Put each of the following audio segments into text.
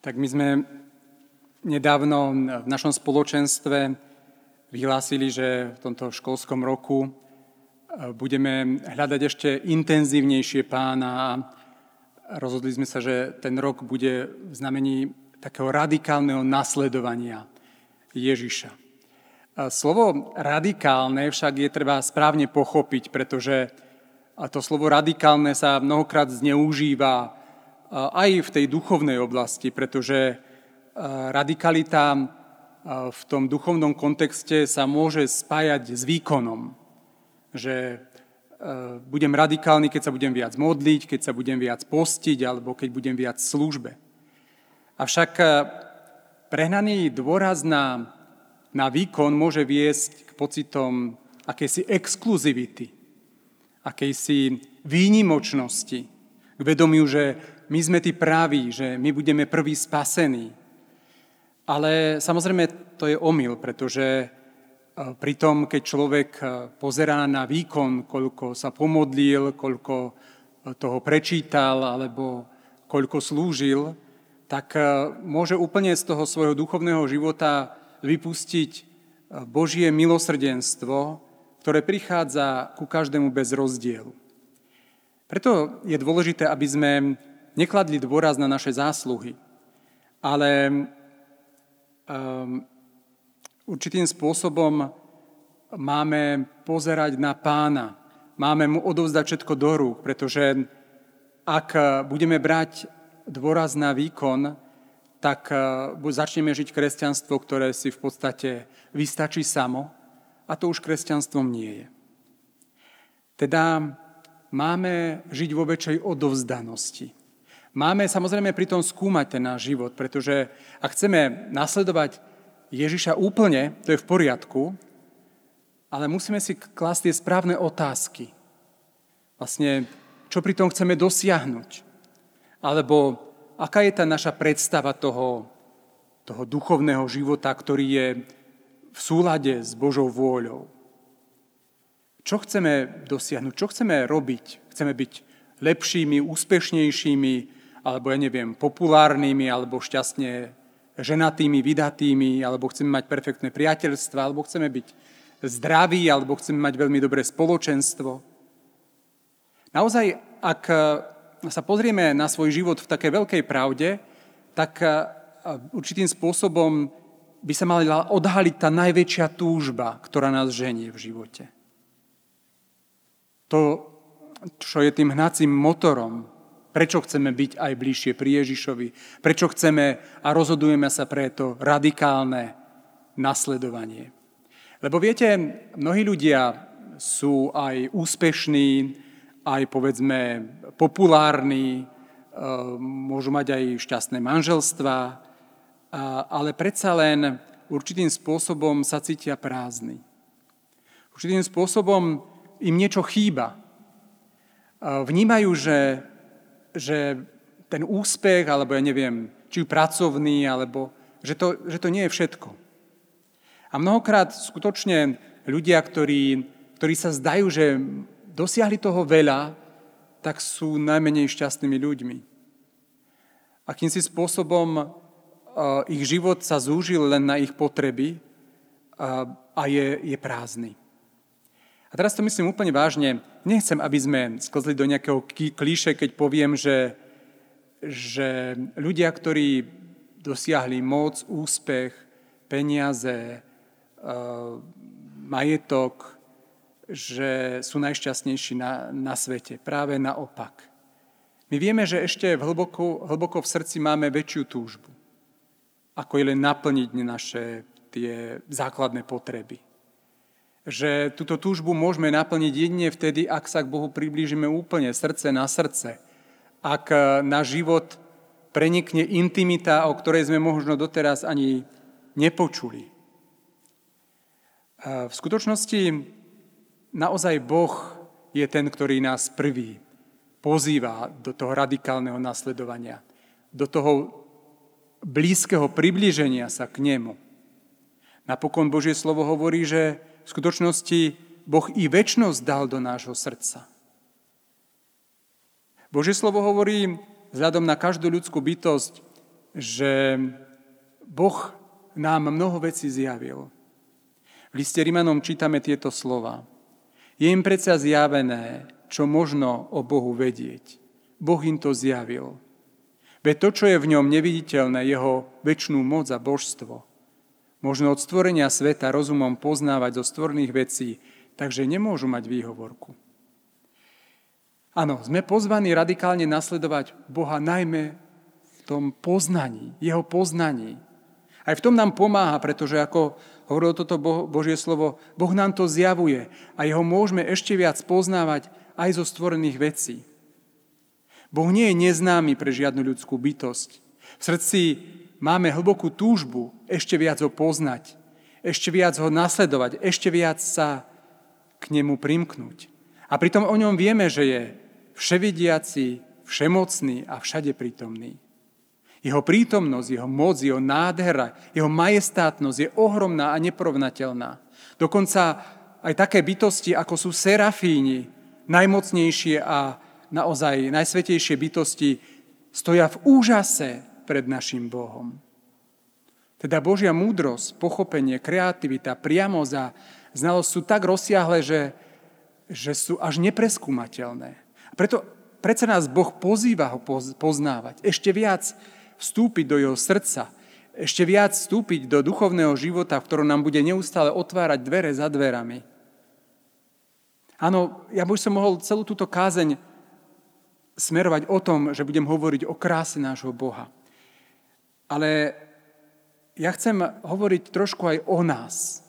Tak my sme nedávno v našom spoločenstve vyhlásili, že v tomto školskom roku e, budeme hľadať ešte intenzívnejšie pána a rozhodli sme sa, že ten rok bude v znamení takého radikálneho nasledovania Ježiša. Slovo radikálne však je treba správne pochopiť, pretože to slovo radikálne sa mnohokrát zneužíva aj v tej duchovnej oblasti, pretože radikalita v tom duchovnom kontexte sa môže spájať s výkonom. Že budem radikálny, keď sa budem viac modliť, keď sa budem viac postiť alebo keď budem viac v službe. Avšak prehnaný dôraz na, na výkon môže viesť k pocitom akejsi exkluzivity, akejsi výnimočnosti, k vedomiu, že my sme tí praví, že my budeme prví spasení. Ale samozrejme to je omyl, pretože e, pri tom, keď človek e, pozerá na výkon, koľko sa pomodlil, koľko e, toho prečítal alebo koľko slúžil, tak môže úplne z toho svojho duchovného života vypustiť Božie milosrdenstvo, ktoré prichádza ku každému bez rozdielu. Preto je dôležité, aby sme nekladli dôraz na naše zásluhy, ale um, určitým spôsobom máme pozerať na pána, máme mu odovzdať všetko do rúk, pretože ak budeme brať dôraz na výkon, tak uh, začneme žiť kresťanstvo, ktoré si v podstate vystačí samo a to už kresťanstvom nie je. Teda máme žiť vo väčšej odovzdanosti. Máme samozrejme pritom skúmať ten náš život, pretože ak chceme nasledovať Ježiša úplne, to je v poriadku, ale musíme si klásť tie správne otázky. Vlastne, čo pri tom chceme dosiahnuť? Alebo aká je tá naša predstava toho, toho duchovného života, ktorý je v súlade s Božou vôľou? Čo chceme dosiahnuť? Čo chceme robiť? Chceme byť lepšími, úspešnejšími, alebo ja neviem, populárnymi, alebo šťastne ženatými, vydatými, alebo chceme mať perfektné priateľstva, alebo chceme byť zdraví, alebo chceme mať veľmi dobré spoločenstvo. Naozaj, ak sa pozrieme na svoj život v takej veľkej pravde, tak určitým spôsobom by sa mala odhaliť tá najväčšia túžba, ktorá nás ženie v živote. To, čo je tým hnacím motorom Prečo chceme byť aj bližšie pri Ježišovi? Prečo chceme a rozhodujeme sa pre to radikálne nasledovanie? Lebo viete, mnohí ľudia sú aj úspešní, aj povedzme populárni, e, môžu mať aj šťastné manželstva, ale predsa len určitým spôsobom sa cítia prázdni. Určitým spôsobom im niečo chýba. Vnímajú, že že ten úspech, alebo ja neviem, či pracovný, alebo že to, že to nie je všetko. A mnohokrát skutočne ľudia, ktorí, ktorí sa zdajú, že dosiahli toho veľa, tak sú najmenej šťastnými ľuďmi. Akýmsi spôsobom ich život sa zúžil len na ich potreby a je, je prázdny. A teraz to myslím úplne vážne. Nechcem, aby sme sklzli do nejakého klíše, keď poviem, že, že ľudia, ktorí dosiahli moc, úspech, peniaze, majetok, že sú najšťastnejší na, na svete. Práve naopak. My vieme, že ešte v hlboko, hlboko v srdci máme väčšiu túžbu, ako je len naplniť naše tie základné potreby že túto túžbu môžeme naplniť jedine vtedy, ak sa k Bohu priblížime úplne, srdce na srdce. Ak e, náš život prenikne intimita, o ktorej sme možno doteraz ani nepočuli. E, v skutočnosti naozaj Boh je ten, ktorý nás prvý pozýva do toho radikálneho nasledovania, do toho blízkeho priblíženia sa k nemu. Napokon Božie slovo hovorí, že v skutočnosti Boh i väčnosť dal do nášho srdca. Božie slovo hovorí vzhľadom na každú ľudskú bytosť, že Boh nám mnoho vecí zjavil. V liste Rimanom čítame tieto slova. Je im predsa zjavené, čo možno o Bohu vedieť. Boh im to zjavil. Veď to, čo je v ňom neviditeľné, jeho väčšnú moc a božstvo, možno od stvorenia sveta rozumom poznávať zo stvorných vecí, takže nemôžu mať výhovorku. Áno, sme pozvaní radikálne nasledovať Boha najmä v tom poznaní, jeho poznaní. Aj v tom nám pomáha, pretože ako hovorilo toto Božie slovo, Boh nám to zjavuje a jeho môžeme ešte viac poznávať aj zo stvorených vecí. Boh nie je neznámy pre žiadnu ľudskú bytosť. V srdci máme hlbokú túžbu ešte viac ho poznať, ešte viac ho nasledovať, ešte viac sa k nemu primknúť. A pritom o ňom vieme, že je vševidiaci, všemocný a všade prítomný. Jeho prítomnosť, jeho moc, jeho nádhera, jeho majestátnosť je ohromná a neprovnateľná. Dokonca aj také bytosti, ako sú serafíni, najmocnejšie a naozaj najsvetejšie bytosti stoja v úžase pred našim Bohom. Teda Božia múdrosť, pochopenie, kreativita, priamosť a znalosť sú tak rozsiahle, že, že sú až nepreskúmateľné. Preto predsa nás Boh pozýva ho poznávať, ešte viac vstúpiť do jeho srdca, ešte viac vstúpiť do duchovného života, v ktorom nám bude neustále otvárať dvere za dverami. Áno, ja by som mohol celú túto kázeň smerovať o tom, že budem hovoriť o kráse nášho Boha. Ale ja chcem hovoriť trošku aj o nás.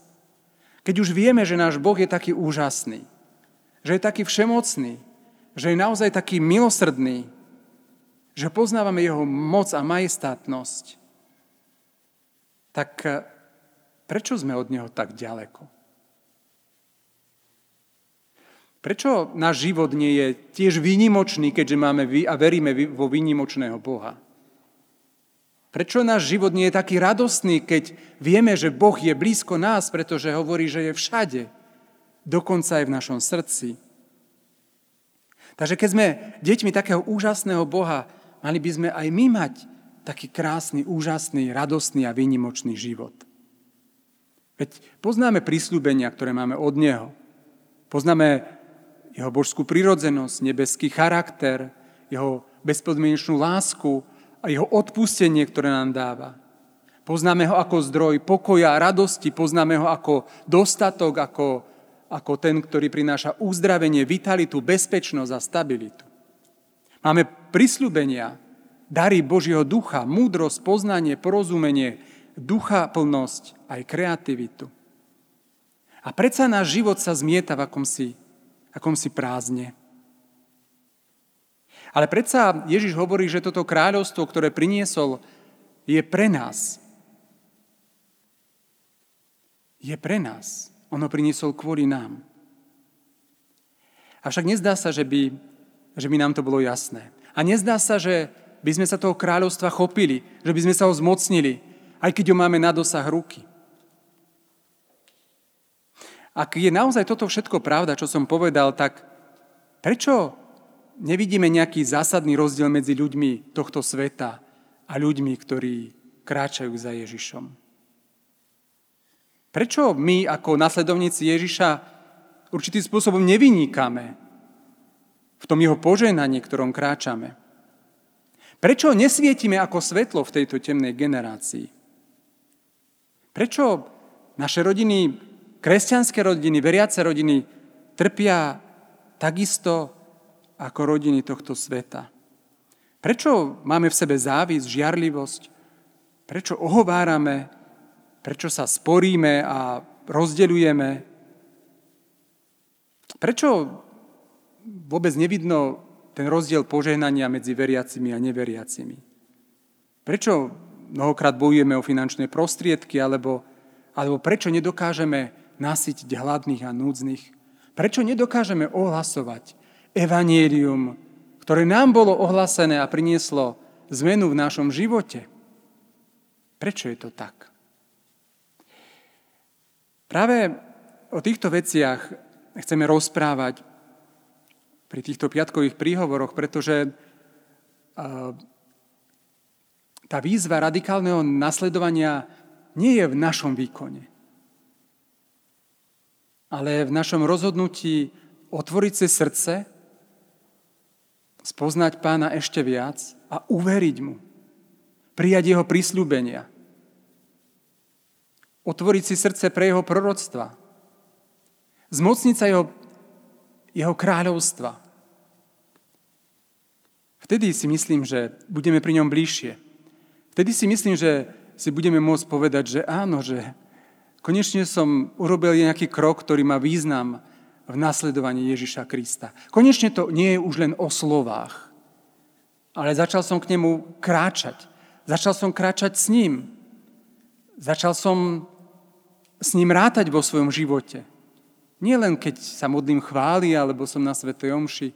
Keď už vieme, že náš Boh je taký úžasný, že je taký všemocný, že je naozaj taký milosrdný, že poznávame jeho moc a majestátnosť, tak eh, prečo sme od neho tak ďaleko? Prečo náš život nie je tiež výnimočný, keďže máme a veríme vo výnimočného Boha? Prečo náš život nie je taký radostný, keď vieme, že Boh je blízko nás, pretože hovorí, že je všade, dokonca aj v našom srdci? Takže keď sme deťmi takého úžasného Boha, mali by sme aj my mať taký krásny, úžasný, radostný a výnimočný život. Veď poznáme prísľubenia, ktoré máme od Neho. Poznáme jeho božskú prirodzenosť, nebeský charakter, jeho bezpodmienečnú lásku a jeho odpustenie, ktoré nám dáva. Poznáme ho ako zdroj pokoja a radosti, poznáme ho ako dostatok, ako, ako ten, ktorý prináša uzdravenie, vitalitu, bezpečnosť a stabilitu. Máme prisľubenia, dary Božieho ducha, múdrosť, poznanie, porozumenie, ducha plnosť, aj kreativitu. A predsa náš život sa zmieta v akomsi akom si prázdne. Ale predsa Ježiš hovorí, že toto kráľovstvo, ktoré priniesol, je pre nás. Je pre nás. Ono priniesol kvôli nám. Avšak nezdá sa, že by, že by nám to bolo jasné. A nezdá sa, že by sme sa toho kráľovstva chopili, že by sme sa ho zmocnili, aj keď ho máme na dosah ruky. Ak je naozaj toto všetko pravda, čo som povedal, tak prečo nevidíme nejaký zásadný rozdiel medzi ľuďmi tohto sveta a ľuďmi, ktorí kráčajú za Ježišom? Prečo my ako nasledovníci Ježiša určitým spôsobom nevynikáme v tom jeho poženaní, ktorom kráčame? Prečo nesvietime ako svetlo v tejto temnej generácii? Prečo naše rodiny Kresťanské rodiny, veriace rodiny trpia takisto ako rodiny tohto sveta. Prečo máme v sebe závisť, žiarlivosť? Prečo ohovárame? Prečo sa sporíme a rozdeľujeme? Prečo vôbec nevidno ten rozdiel požehnania medzi veriacimi a neveriacimi? Prečo mnohokrát bojujeme o finančné prostriedky, alebo, alebo prečo nedokážeme nasytiť hladných a núdznych? Prečo nedokážeme ohlasovať evanielium, ktoré nám bolo ohlasené a prinieslo zmenu v našom živote? Prečo je to tak? Práve o týchto veciach chceme rozprávať pri týchto piatkových príhovoroch, pretože tá výzva radikálneho nasledovania nie je v našom výkone, ale v našom rozhodnutí otvoriť si srdce, spoznať pána ešte viac a uveriť mu. Prijať jeho prísľubenia. Otvoriť si srdce pre jeho proroctva. Zmocniť sa jeho, jeho kráľovstva. Vtedy si myslím, že budeme pri ňom bližšie. Vtedy si myslím, že si budeme môcť povedať, že áno, že konečne som urobil nejaký krok, ktorý má význam v nasledovaní Ježiša Krista. Konečne to nie je už len o slovách, ale začal som k nemu kráčať. Začal som kráčať s ním. Začal som s ním rátať vo svojom živote. Nie len keď sa modlím chváli, alebo som na Svetej Omši,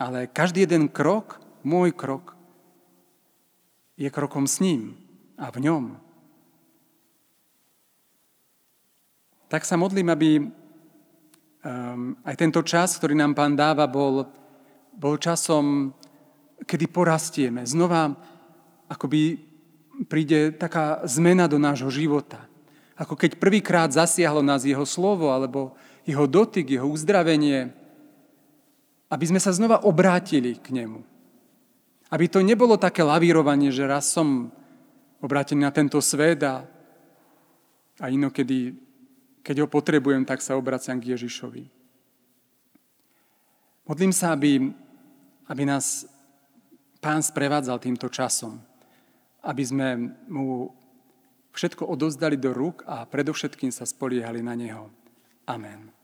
ale každý jeden krok, môj krok, je krokom s ním a v ňom. Tak sa modlím, aby um, aj tento čas, ktorý nám Pán dáva, bol, bol časom, kedy porastieme. Znova akoby príde taká zmena do nášho života. Ako keď prvýkrát zasiahlo nás jeho slovo, alebo jeho dotyk, jeho uzdravenie, aby sme sa znova obrátili k nemu. Aby to nebolo také lavírovanie, že raz som obrátený na tento svet a, a inokedy, keď ho potrebujem, tak sa obraciam k Ježišovi. Modlím sa, aby, aby nás Pán sprevádzal týmto časom, aby sme mu všetko odozdali do rúk a predovšetkým sa spoliehali na Neho. Amen.